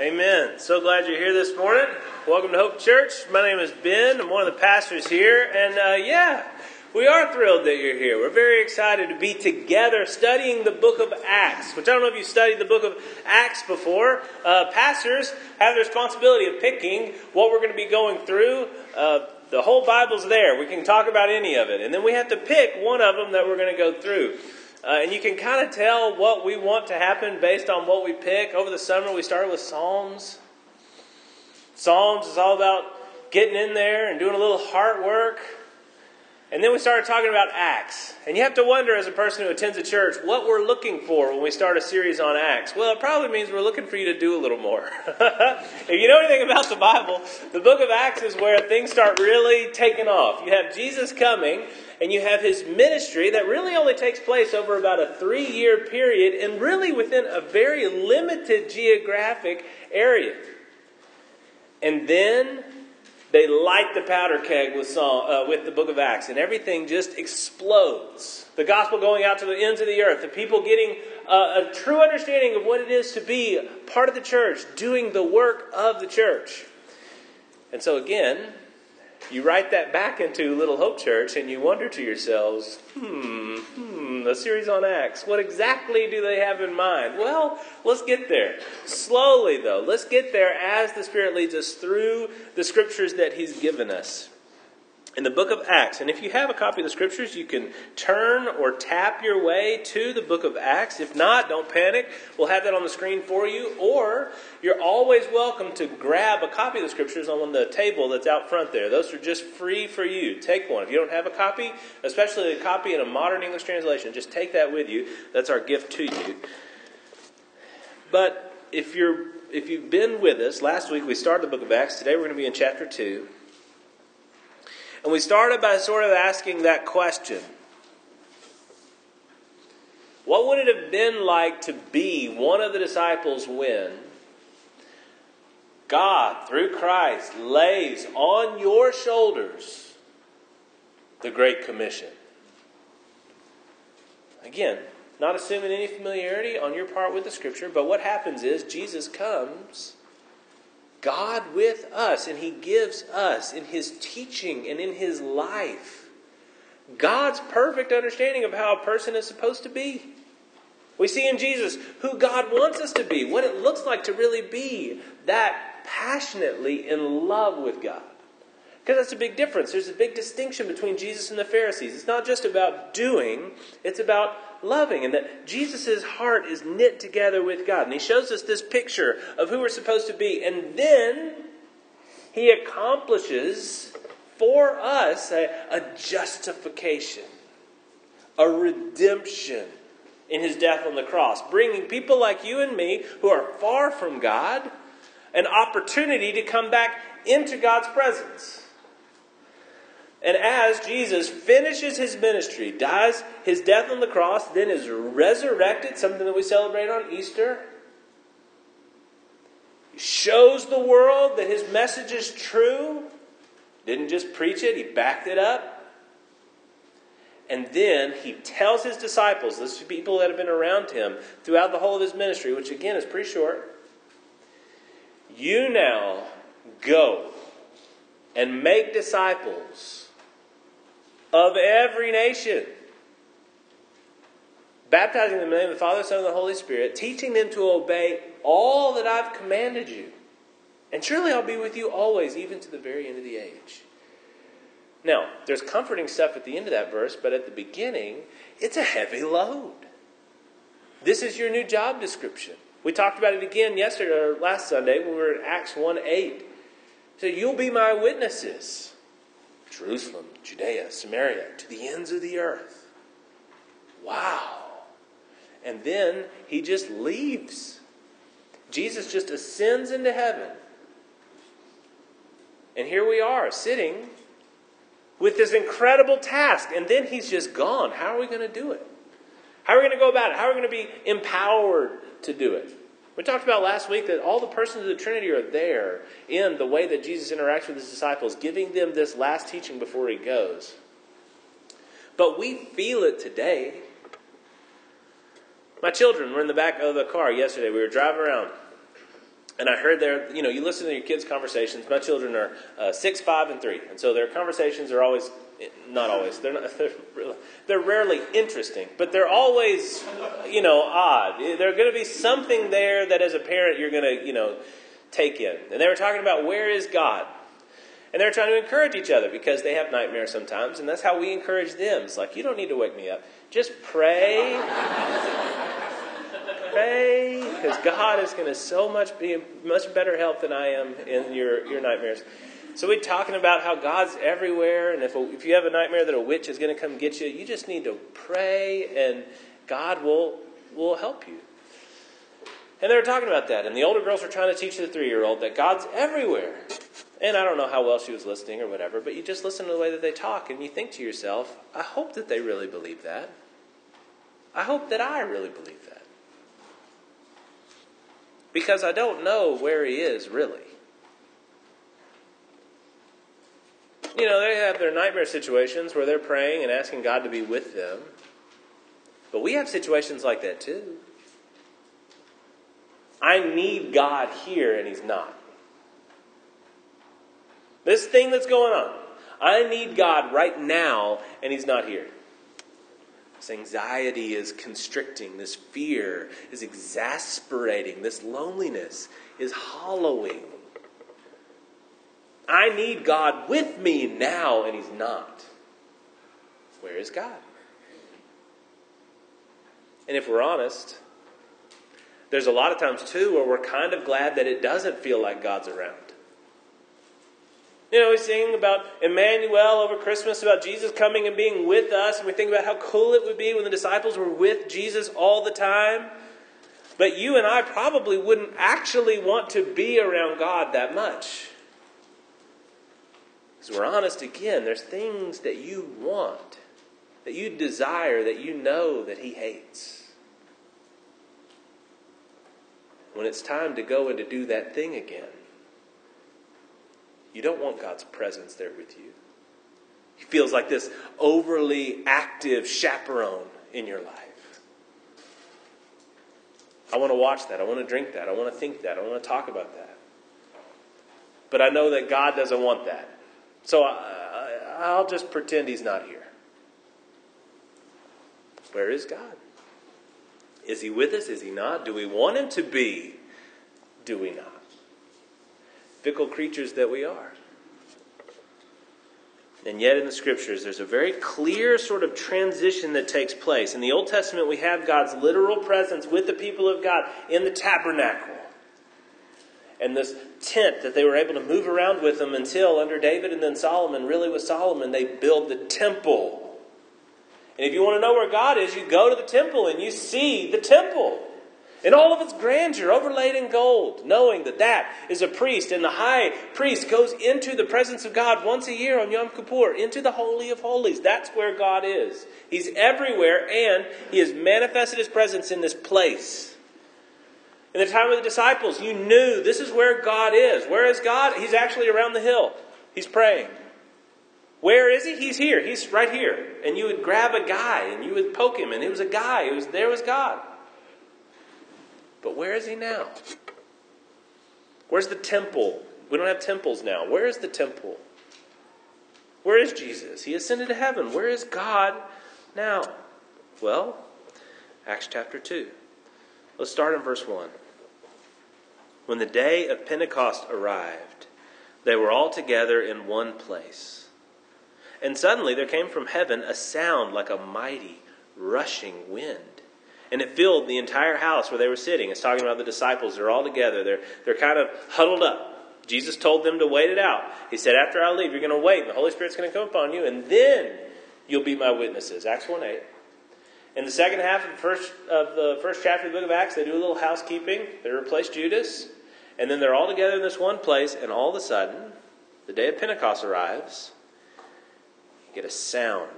Amen. So glad you're here this morning. Welcome to Hope Church. My name is Ben. I'm one of the pastors here. And uh, yeah, we are thrilled that you're here. We're very excited to be together studying the book of Acts, which I don't know if you've studied the book of Acts before. Uh, pastors have the responsibility of picking what we're going to be going through. Uh, the whole Bible's there. We can talk about any of it. And then we have to pick one of them that we're going to go through. Uh, and you can kind of tell what we want to happen based on what we pick. Over the summer, we started with Psalms. Psalms is all about getting in there and doing a little heart work. And then we started talking about Acts. And you have to wonder, as a person who attends a church, what we're looking for when we start a series on Acts. Well, it probably means we're looking for you to do a little more. if you know anything about the Bible, the book of Acts is where things start really taking off. You have Jesus coming, and you have his ministry that really only takes place over about a three year period and really within a very limited geographic area. And then they light the powder keg with, song, uh, with the book of Acts, and everything just explodes. The gospel going out to the ends of the earth, the people getting uh, a true understanding of what it is to be part of the church, doing the work of the church. And so, again, you write that back into Little Hope Church and you wonder to yourselves, hmm, hmm, a series on Acts. What exactly do they have in mind? Well, let's get there. Slowly, though. Let's get there as the Spirit leads us through the scriptures that He's given us in the book of Acts. And if you have a copy of the scriptures, you can turn or tap your way to the book of Acts. If not, don't panic. We'll have that on the screen for you. Or you're always welcome to grab a copy of the scriptures on the table that's out front there. Those are just free for you. Take one. If you don't have a copy, especially a copy in a modern English translation, just take that with you. That's our gift to you. But if you're if you've been with us, last week we started the book of Acts. Today we're going to be in chapter 2. And we started by sort of asking that question What would it have been like to be one of the disciples when God, through Christ, lays on your shoulders the Great Commission? Again, not assuming any familiarity on your part with the Scripture, but what happens is Jesus comes God with us, and He gives us in His teaching and in His life God's perfect understanding of how a person is supposed to be. We see in Jesus who God wants us to be, what it looks like to really be that passionately in love with God. Because that's a big difference. There's a big distinction between Jesus and the Pharisees. It's not just about doing, it's about loving. And that Jesus' heart is knit together with God. And he shows us this picture of who we're supposed to be. And then he accomplishes for us a, a justification, a redemption in his death on the cross, bringing people like you and me who are far from God an opportunity to come back into God's presence. And as Jesus finishes his ministry, dies his death on the cross, then is resurrected, something that we celebrate on Easter, shows the world that his message is true, didn't just preach it, he backed it up. And then he tells his disciples, those people that have been around him throughout the whole of his ministry, which again is pretty short, you now go and make disciples of every nation, baptizing them in the name of the Father, Son, and the Holy Spirit, teaching them to obey all that I've commanded you. And surely I'll be with you always, even to the very end of the age. Now, there's comforting stuff at the end of that verse, but at the beginning, it's a heavy load. This is your new job description. We talked about it again yesterday or last Sunday when we were in Acts 1 8. So you'll be my witnesses. Jerusalem, Judea, Samaria, to the ends of the earth. Wow. And then he just leaves. Jesus just ascends into heaven. And here we are, sitting with this incredible task. And then he's just gone. How are we going to do it? How are we going to go about it? How are we going to be empowered to do it? We talked about last week that all the persons of the Trinity are there in the way that Jesus interacts with his disciples, giving them this last teaching before he goes. But we feel it today. My children were in the back of the car yesterday. We were driving around. and I heard their, you know, you listen to your kids' conversations. My children are uh, six, five, and three, and so their conversations are always, not always, they're not, they're, they're rarely interesting, but they're always, you know, odd. There's going to be something there that, as a parent, you're going to, you know, take in. And they were talking about where is God, and they're trying to encourage each other because they have nightmares sometimes, and that's how we encourage them. It's like you don't need to wake me up, just pray pray because God is going to so much be much better help than I am in your, your nightmares. So we're talking about how God's everywhere, and if, a, if you have a nightmare that a witch is going to come get you, you just need to pray, and God will will help you. And they were talking about that, and the older girls were trying to teach the three year old that God's everywhere. And I don't know how well she was listening or whatever, but you just listen to the way that they talk, and you think to yourself, I hope that they really believe that. I hope that I really believe that because I don't know where he is really. You know, they have their nightmare situations where they're praying and asking God to be with them. But we have situations like that too. I need God here and He's not. This thing that's going on, I need God right now and He's not here. This anxiety is constricting. This fear is exasperating. This loneliness is hollowing. I need God with me now, and He's not. Where is God? And if we're honest, there's a lot of times too where we're kind of glad that it doesn't feel like God's around. You know, we sing about Emmanuel over Christmas, about Jesus coming and being with us, and we think about how cool it would be when the disciples were with Jesus all the time. But you and I probably wouldn't actually want to be around God that much. Because we're honest again, there's things that you want, that you desire, that you know that He hates. When it's time to go and to do that thing again, you don't want God's presence there with you. He feels like this overly active chaperone in your life. I want to watch that. I want to drink that. I want to think that. I want to talk about that. But I know that God doesn't want that. So I, will just pretend He's not here. Where is God? Is He with us? Is He not? Do we want Him to be? Do we not? fickle creatures that we are. And yet, in the scriptures, there's a very clear sort of transition that takes place. In the Old Testament, we have God's literal presence with the people of God in the tabernacle. And this tent that they were able to move around with them until, under David and then Solomon, really with Solomon, they build the temple. And if you want to know where God is, you go to the temple and you see the temple in all of its grandeur, overlaid in gold, knowing that that is a priest, and the high priest goes into the presence of God once a year on Yom Kippur, into the Holy of Holies. That's where God is. He's everywhere, and He has manifested His presence in this place. In the time of the disciples, you knew this is where God is. Where is God? He's actually around the hill. He's praying. Where is he? He's here. He's right here. And you would grab a guy and you would poke him, and it was a guy. It was there was God. But where is he now? Where's the temple? We don't have temples now. Where is the temple? Where is Jesus? He ascended to heaven. Where is God now? Well, Acts chapter 2. Let's start in verse 1. When the day of Pentecost arrived, they were all together in one place. And suddenly there came from heaven a sound like a mighty rushing wind and it filled the entire house where they were sitting. It's talking about the disciples. They're all together. They're, they're kind of huddled up. Jesus told them to wait it out. He said, After I leave, you're going to wait, and the Holy Spirit's going to come upon you, and then you'll be my witnesses. Acts 1 8. In the second half of the first, of the first chapter of the book of Acts, they do a little housekeeping. They replace Judas, and then they're all together in this one place, and all of a sudden, the day of Pentecost arrives. You get a sound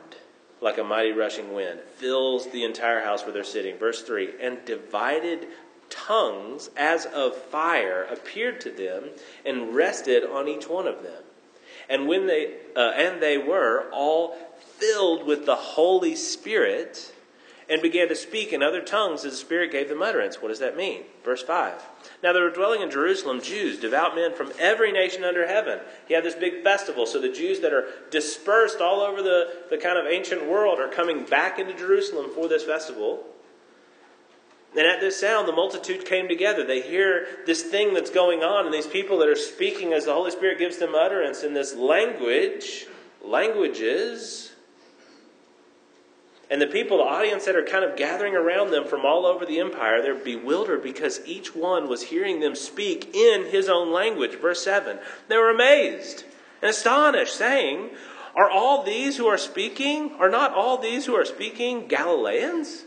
like a mighty rushing wind, fills the entire house where they're sitting. Verse 3 And divided tongues as of fire appeared to them and rested on each one of them. And when they uh, and they were all filled with the Holy Spirit and began to speak in other tongues as the Spirit gave them utterance. What does that mean? Verse 5. Now there were dwelling in Jerusalem Jews, devout men from every nation under heaven. He had this big festival, so the Jews that are dispersed all over the, the kind of ancient world are coming back into Jerusalem for this festival. And at this sound, the multitude came together. They hear this thing that's going on, and these people that are speaking as the Holy Spirit gives them utterance in this language, languages and the people, the audience that are kind of gathering around them from all over the empire, they're bewildered because each one was hearing them speak in his own language. Verse 7. They were amazed and astonished, saying, Are all these who are speaking, are not all these who are speaking Galileans?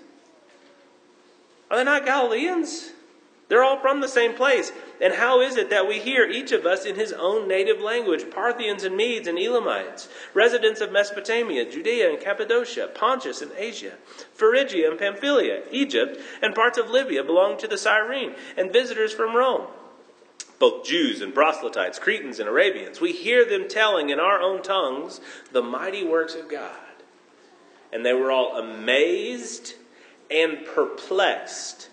Are they not Galileans? They're all from the same place. And how is it that we hear each of us in his own native language Parthians and Medes and Elamites, residents of Mesopotamia, Judea and Cappadocia, Pontus and Asia, Phrygia and Pamphylia, Egypt, and parts of Libya belong to the Cyrene, and visitors from Rome? Both Jews and proselytes, Cretans and Arabians, we hear them telling in our own tongues the mighty works of God. And they were all amazed and perplexed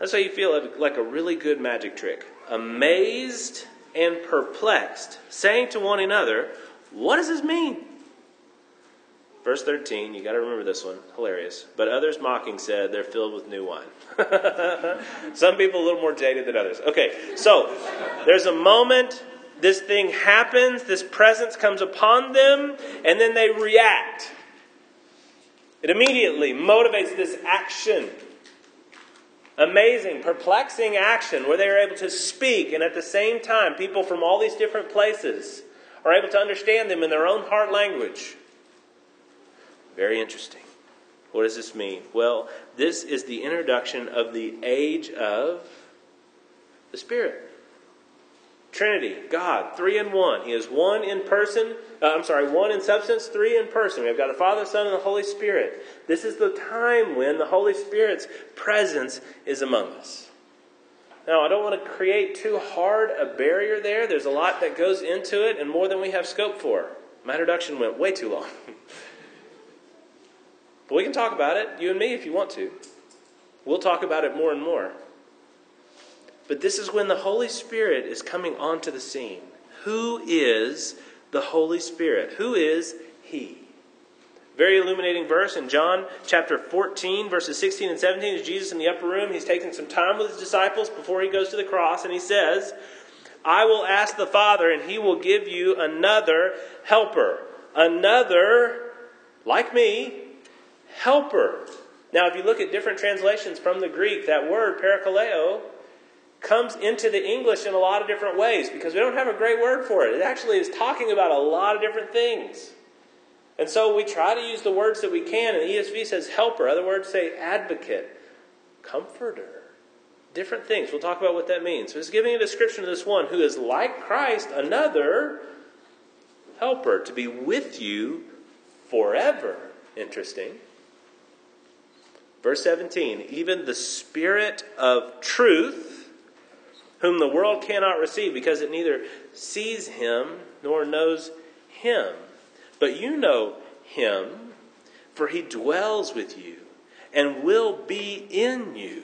that's how you feel like a really good magic trick. Amazed and perplexed, saying to one another, What does this mean? Verse 13, you got to remember this one. Hilarious. But others mocking said, They're filled with new wine. Some people a little more jaded than others. Okay, so there's a moment, this thing happens, this presence comes upon them, and then they react. It immediately motivates this action amazing, perplexing action where they are able to speak, and at the same time, people from all these different places are able to understand them in their own heart language. Very interesting. What does this mean? Well, this is the introduction of the age of the Spirit. Trinity, God, three in one. He is one in person. Uh, I'm sorry, one in substance, three in person. We've got the Father, Son, and the Holy Spirit. This is the time when the Holy Spirit's presence is among us. Now, I don't want to create too hard a barrier there. There's a lot that goes into it, and more than we have scope for. My introduction went way too long. but we can talk about it, you and me, if you want to. We'll talk about it more and more. But this is when the Holy Spirit is coming onto the scene. Who is the Holy Spirit? Who is He? Very illuminating verse in John chapter 14, verses 16 and 17. Is Jesus in the upper room? He's taking some time with his disciples before he goes to the cross, and he says, I will ask the Father, and he will give you another helper. Another, like me, helper. Now, if you look at different translations from the Greek, that word, parakaleo, comes into the English in a lot of different ways because we don't have a great word for it. It actually is talking about a lot of different things. And so we try to use the words that we can, and the ESV says helper. Other words say advocate, comforter, different things. We'll talk about what that means. So it's giving a description of this one who is like Christ, another helper to be with you forever. Interesting. Verse 17, even the Spirit of truth whom the world cannot receive because it neither sees him nor knows him. But you know him, for he dwells with you and will be in you.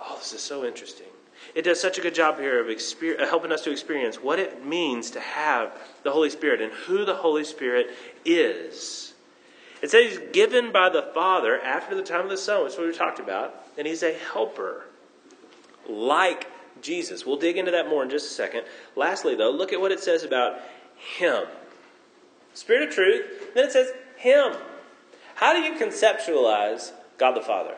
Oh, this is so interesting. It does such a good job here of exper- uh, helping us to experience what it means to have the Holy Spirit and who the Holy Spirit is. It says he's given by the Father after the time of the Son, which we talked about, and he's a helper like Jesus. We'll dig into that more in just a second. Lastly, though, look at what it says about Him. Spirit of truth, then it says Him. How do you conceptualize God the Father?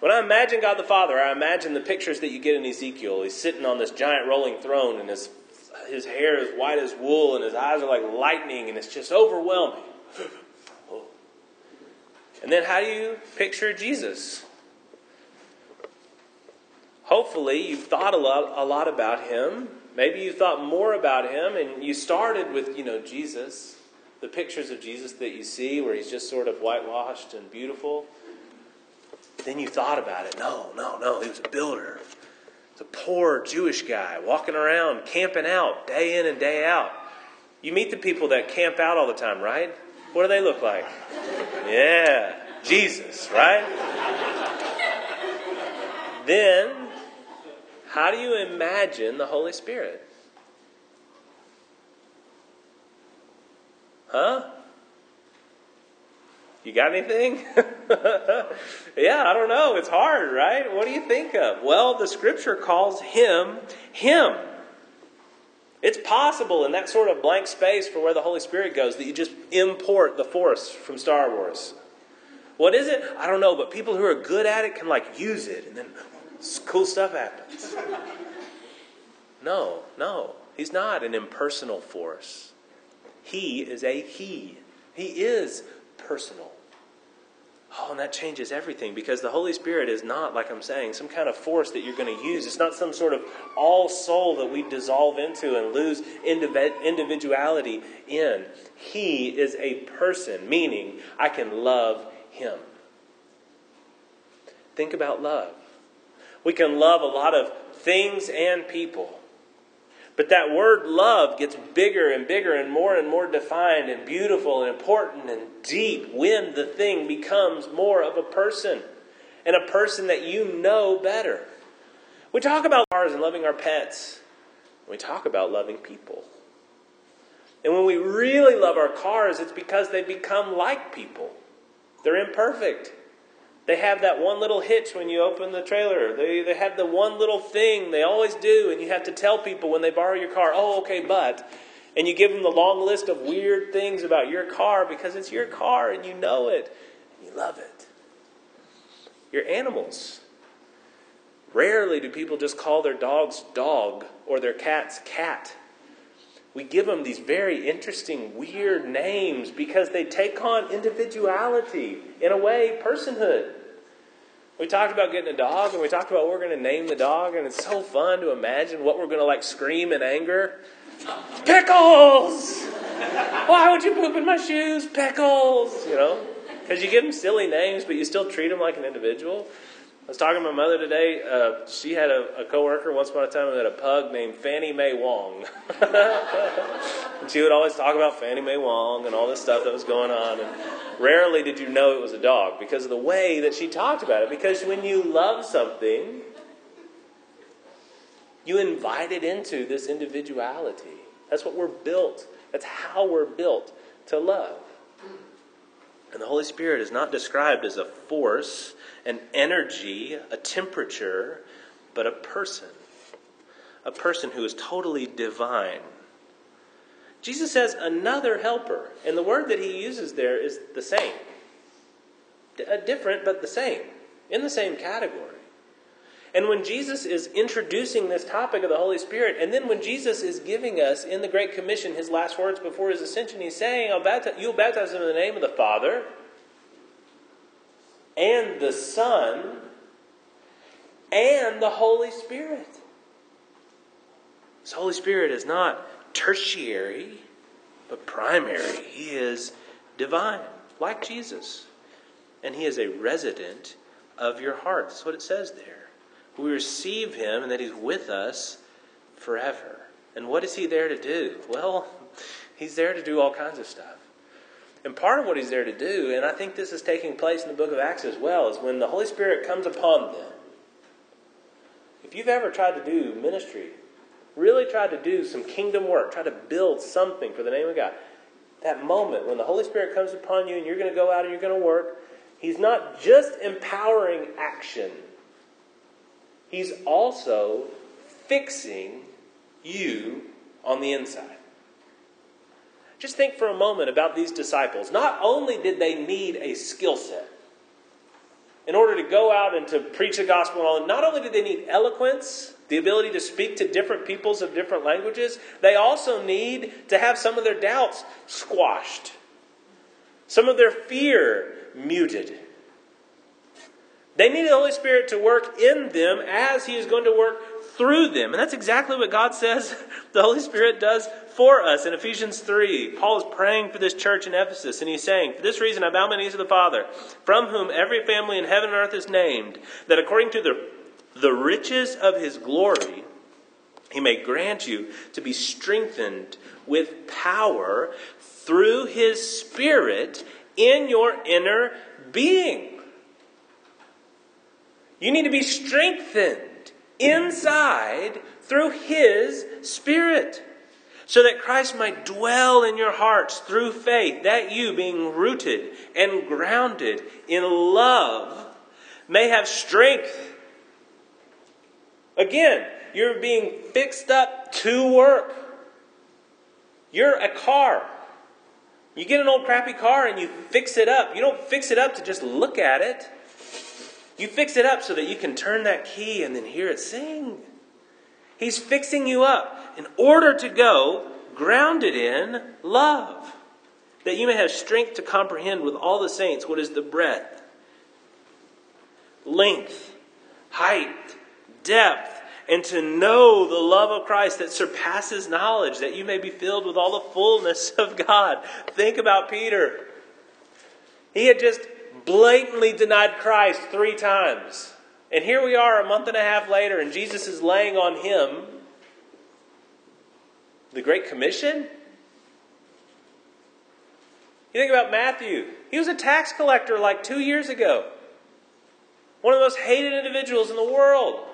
When I imagine God the Father, I imagine the pictures that you get in Ezekiel. He's sitting on this giant rolling throne, and his, his hair is white as wool, and his eyes are like lightning, and it's just overwhelming. And then how do you picture Jesus? Hopefully you've thought a lot, a lot about him. Maybe you thought more about him, and you started with, you know, Jesus, the pictures of Jesus that you see where he's just sort of whitewashed and beautiful. Then you thought about it. No, no, no, he was a builder. He's a poor Jewish guy walking around, camping out day in and day out. You meet the people that camp out all the time, right? What do they look like? Yeah. Jesus, right? then, how do you imagine the Holy Spirit? Huh? You got anything? yeah, I don't know. It's hard, right? What do you think of? Well, the scripture calls him Him. It's possible in that sort of blank space for where the Holy Spirit goes that you just import the Force from Star Wars. What is it? I don't know, but people who are good at it can like use it and then cool stuff happens. No, no. He's not an impersonal force. He is a He. He is personal. Oh, and that changes everything because the Holy Spirit is not, like I'm saying, some kind of force that you're going to use. It's not some sort of all soul that we dissolve into and lose individuality in. He is a person, meaning I can love Him. Think about love. We can love a lot of things and people. But that word love gets bigger and bigger and more and more defined and beautiful and important and deep when the thing becomes more of a person and a person that you know better. We talk about cars and loving our pets. We talk about loving people. And when we really love our cars, it's because they become like people. They're imperfect. They have that one little hitch when you open the trailer. They, they have the one little thing they always do, and you have to tell people when they borrow your car, oh, okay, but. And you give them the long list of weird things about your car because it's your car and you know it and you love it. Your animals. Rarely do people just call their dogs dog or their cats cat. We give them these very interesting, weird names because they take on individuality, in a way, personhood. We talked about getting a dog, and we talked about we're going to name the dog, and it's so fun to imagine what we're going to like scream in anger. Pickles! Why would you poop in my shoes? Pickles! You know? Because you give them silly names, but you still treat them like an individual. I was talking to my mother today. Uh, she had a, a coworker once upon a time who had a pug named Fannie Mae Wong. and she would always talk about Fannie Mae Wong and all this stuff that was going on. And rarely did you know it was a dog because of the way that she talked about it. Because when you love something, you invite it into this individuality. That's what we're built. That's how we're built to love. And the Holy Spirit is not described as a force, an energy, a temperature, but a person. A person who is totally divine. Jesus says another helper, and the word that he uses there is the same. D- uh, different, but the same, in the same category. And when Jesus is introducing this topic of the Holy Spirit, and then when Jesus is giving us in the Great Commission his last words before his ascension, he's saying, You'll baptize them in the name of the Father and the Son and the Holy Spirit. This Holy Spirit is not tertiary, but primary. He is divine, like Jesus. And he is a resident of your heart. That's what it says there we receive him and that he's with us forever. And what is he there to do? Well, he's there to do all kinds of stuff. And part of what he's there to do, and I think this is taking place in the book of Acts as well, is when the Holy Spirit comes upon them. If you've ever tried to do ministry, really tried to do some kingdom work, try to build something for the name of God, that moment when the Holy Spirit comes upon you and you're going to go out and you're going to work, He's not just empowering action He's also fixing you on the inside. Just think for a moment about these disciples. Not only did they need a skill set in order to go out and to preach the gospel, not only did they need eloquence, the ability to speak to different peoples of different languages, they also need to have some of their doubts squashed, some of their fear muted. They need the Holy Spirit to work in them as He is going to work through them. And that's exactly what God says the Holy Spirit does for us in Ephesians 3. Paul is praying for this church in Ephesus, and he's saying, For this reason I bow my knees to the Father, from whom every family in heaven and earth is named, that according to the, the riches of his glory, he may grant you to be strengthened with power through his Spirit in your inner being. You need to be strengthened inside through His Spirit, so that Christ might dwell in your hearts through faith, that you, being rooted and grounded in love, may have strength. Again, you're being fixed up to work. You're a car. You get an old crappy car and you fix it up. You don't fix it up to just look at it. You fix it up so that you can turn that key and then hear it sing. He's fixing you up in order to go grounded in love, that you may have strength to comprehend with all the saints what is the breadth, length, height, depth, and to know the love of Christ that surpasses knowledge, that you may be filled with all the fullness of God. Think about Peter. He had just blatantly denied Christ three times. And here we are a month and a half later, and Jesus is laying on him the Great Commission. You think about Matthew. He was a tax collector like two years ago. One of the most hated individuals in the world.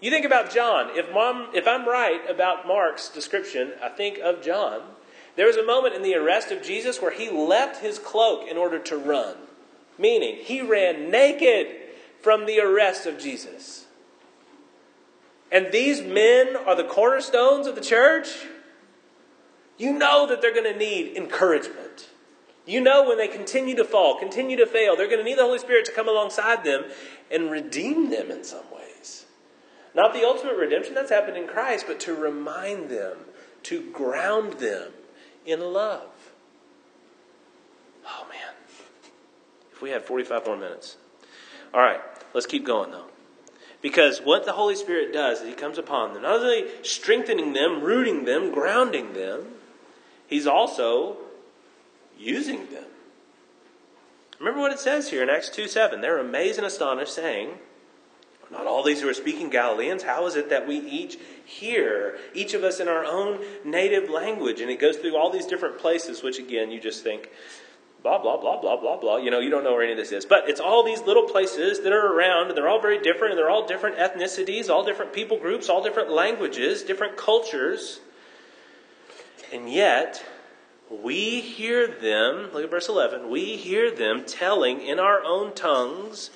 You think about John. If, mom, if I'm right about Mark's description, I think of John. There was a moment in the arrest of Jesus where he left his cloak in order to run, meaning he ran naked from the arrest of Jesus. And these men are the cornerstones of the church. You know that they're going to need encouragement. You know when they continue to fall, continue to fail, they're going to need the Holy Spirit to come alongside them and redeem them in some ways. Not the ultimate redemption that's happened in Christ, but to remind them, to ground them in love. Oh, man. If we had 45 more minutes. All right, let's keep going, though. Because what the Holy Spirit does is He comes upon them, not only strengthening them, rooting them, grounding them, He's also using them. Remember what it says here in Acts 2 7. They're amazed and astonished, saying, Not all these who are speaking Galileans, how is it that we each hear, each of us in our own native language? And it goes through all these different places, which again, you just think, blah, blah, blah, blah, blah, blah. You know, you don't know where any of this is. But it's all these little places that are around, and they're all very different, and they're all different ethnicities, all different people groups, all different languages, different cultures. And yet, we hear them, look at verse 11, we hear them telling in our own tongues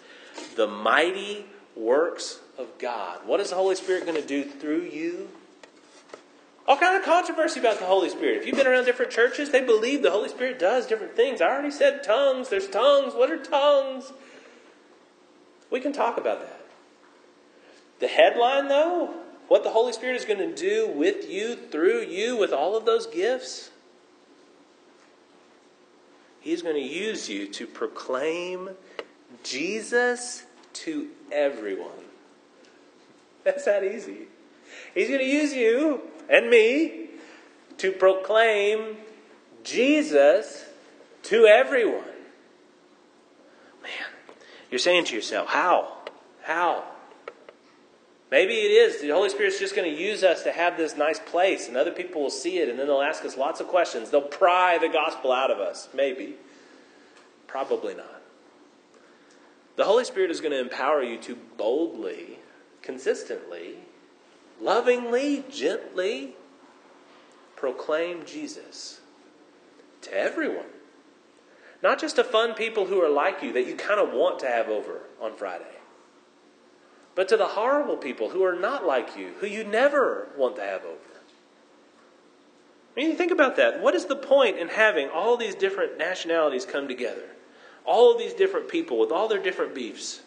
the mighty works of God. What is the Holy Spirit going to do through you? All kind of controversy about the Holy Spirit. If you've been around different churches, they believe the Holy Spirit does different things. I already said tongues. There's tongues. What are tongues? We can talk about that. The headline, though, what the Holy Spirit is going to do with you, through you, with all of those gifts, He's going to use you to proclaim Jesus to everyone. That's that easy. He's going to use you and me to proclaim Jesus to everyone. Man, you're saying to yourself, how? How? Maybe it is. The Holy Spirit's just going to use us to have this nice place, and other people will see it, and then they'll ask us lots of questions. They'll pry the gospel out of us. Maybe. Probably not. The Holy Spirit is going to empower you to boldly, consistently, lovingly, gently proclaim Jesus to everyone. Not just to fun people who are like you that you kind of want to have over on Friday but to the horrible people who are not like you, who you never want to have over. I mean, think about that. What is the point in having all these different nationalities come together? All of these different people with all their different beefs.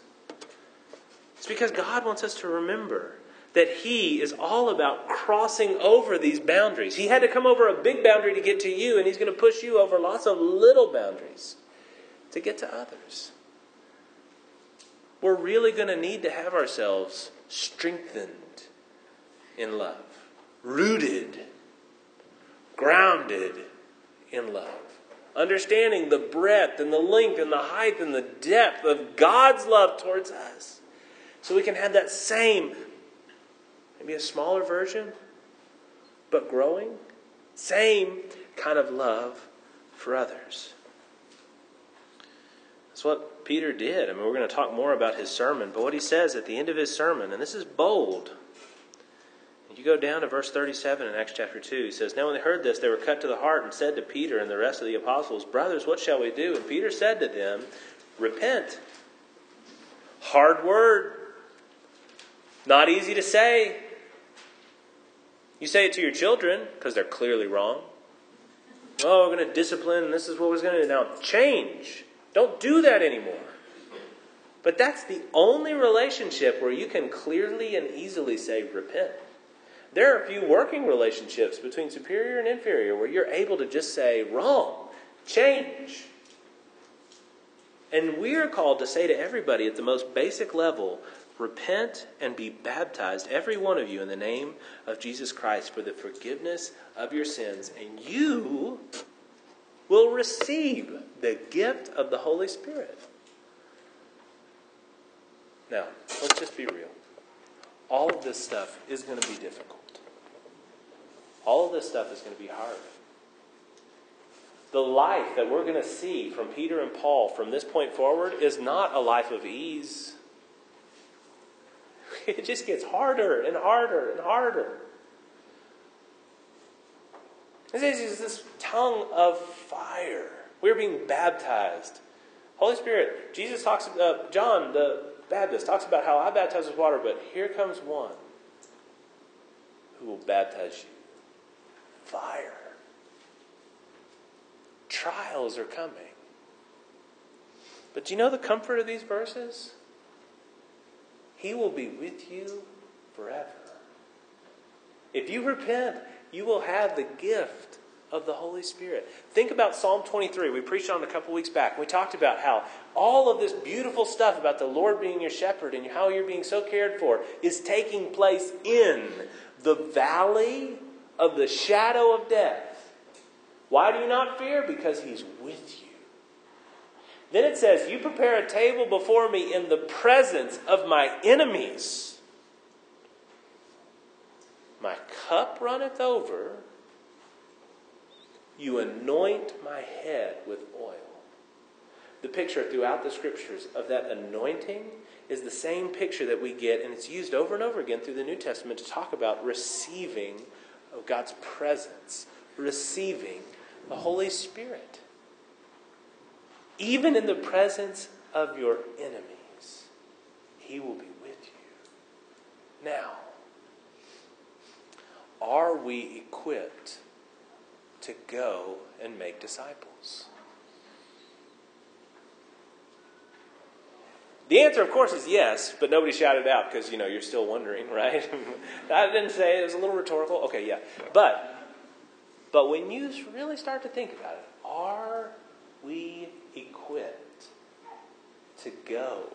It's because God wants us to remember that He is all about crossing over these boundaries. He had to come over a big boundary to get to you, and He's going to push you over lots of little boundaries to get to others we're really going to need to have ourselves strengthened in love, rooted, grounded in love. Understanding the breadth and the length and the height and the depth of God's love towards us. So we can have that same, maybe a smaller version, but growing, same kind of love for others. That's what Peter did. I mean, we're going to talk more about his sermon, but what he says at the end of his sermon, and this is bold. You go down to verse 37 in Acts chapter 2. He says, Now when they heard this, they were cut to the heart and said to Peter and the rest of the apostles, Brothers, what shall we do? And Peter said to them, Repent. Hard word. Not easy to say. You say it to your children because they're clearly wrong. Oh, we're going to discipline, and this is what we're going to do. Now, change. Don't do that anymore. But that's the only relationship where you can clearly and easily say, repent. There are a few working relationships between superior and inferior where you're able to just say, wrong, change. And we are called to say to everybody at the most basic level, repent and be baptized, every one of you, in the name of Jesus Christ for the forgiveness of your sins, and you will receive the gift of the Holy Spirit. Now, let's just be real. All of this stuff is going to be difficult. All of this stuff is going to be hard. The life that we're going to see from Peter and Paul from this point forward is not a life of ease. It just gets harder and harder and harder. This is this tongue of fire. We're being baptized. Holy Spirit, Jesus talks, uh, John the Baptist talks about how I baptize with water, but here comes one who will baptize you. Fire. Trials are coming. But do you know the comfort of these verses? He will be with you forever. If you repent, you will have the gift of the Holy Spirit. Think about Psalm 23. We preached on a couple weeks back. We talked about how all of this beautiful stuff about the Lord being your shepherd and how you're being so cared for is taking place in the valley of the shadow of death. Why do you not fear? Because He's with you. Then it says, You prepare a table before me in the presence of my enemies. My cup runneth over. You anoint my head with oil. The picture throughout the scriptures of that anointing is the same picture that we get, and it's used over and over again through the New Testament to talk about receiving of God's presence, receiving the Holy Spirit. Even in the presence of your enemies, He will be with you. Now, are we equipped to go and make disciples? The answer, of course, is yes, but nobody shouted out because, you know, you're still wondering, right? I didn't say it, was a little rhetorical. Okay, yeah. But, but when you really start to think about it, are we equipped to go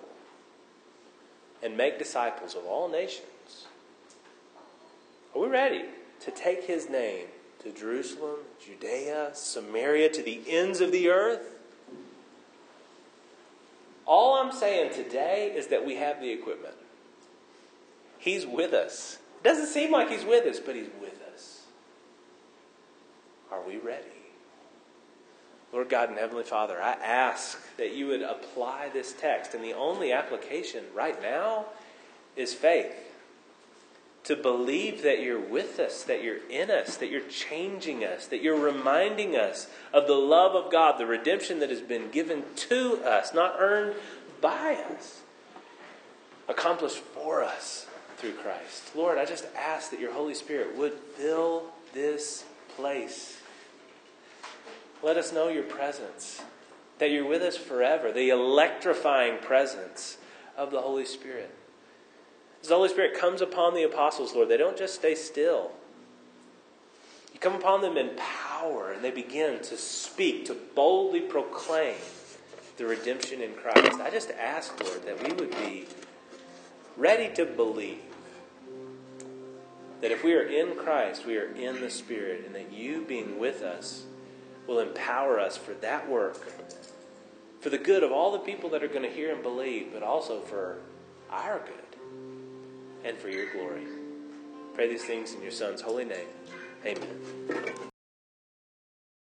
and make disciples of all nations? Are we ready to take his name to Jerusalem, Judea, Samaria, to the ends of the earth? All I'm saying today is that we have the equipment. He's with us. It doesn't seem like He's with us, but He's with us. Are we ready? Lord God and Heavenly Father, I ask that you would apply this text, and the only application right now is faith to believe that you're with us, that you're in us, that you're changing us, that you're reminding us of the love of God, the redemption that has been given to us, not earned by us, accomplished for us through Christ. Lord, I just ask that your Holy Spirit would fill this place. Let us know your presence, that you're with us forever, the electrifying presence of the Holy Spirit. As the Holy Spirit comes upon the apostles, Lord, they don't just stay still. You come upon them in power, and they begin to speak, to boldly proclaim the redemption in Christ. I just ask, Lord, that we would be ready to believe that if we are in Christ, we are in the Spirit, and that you being with us will empower us for that work, for the good of all the people that are going to hear and believe, but also for our good and for your glory. Pray these things in your Son's holy name. Amen.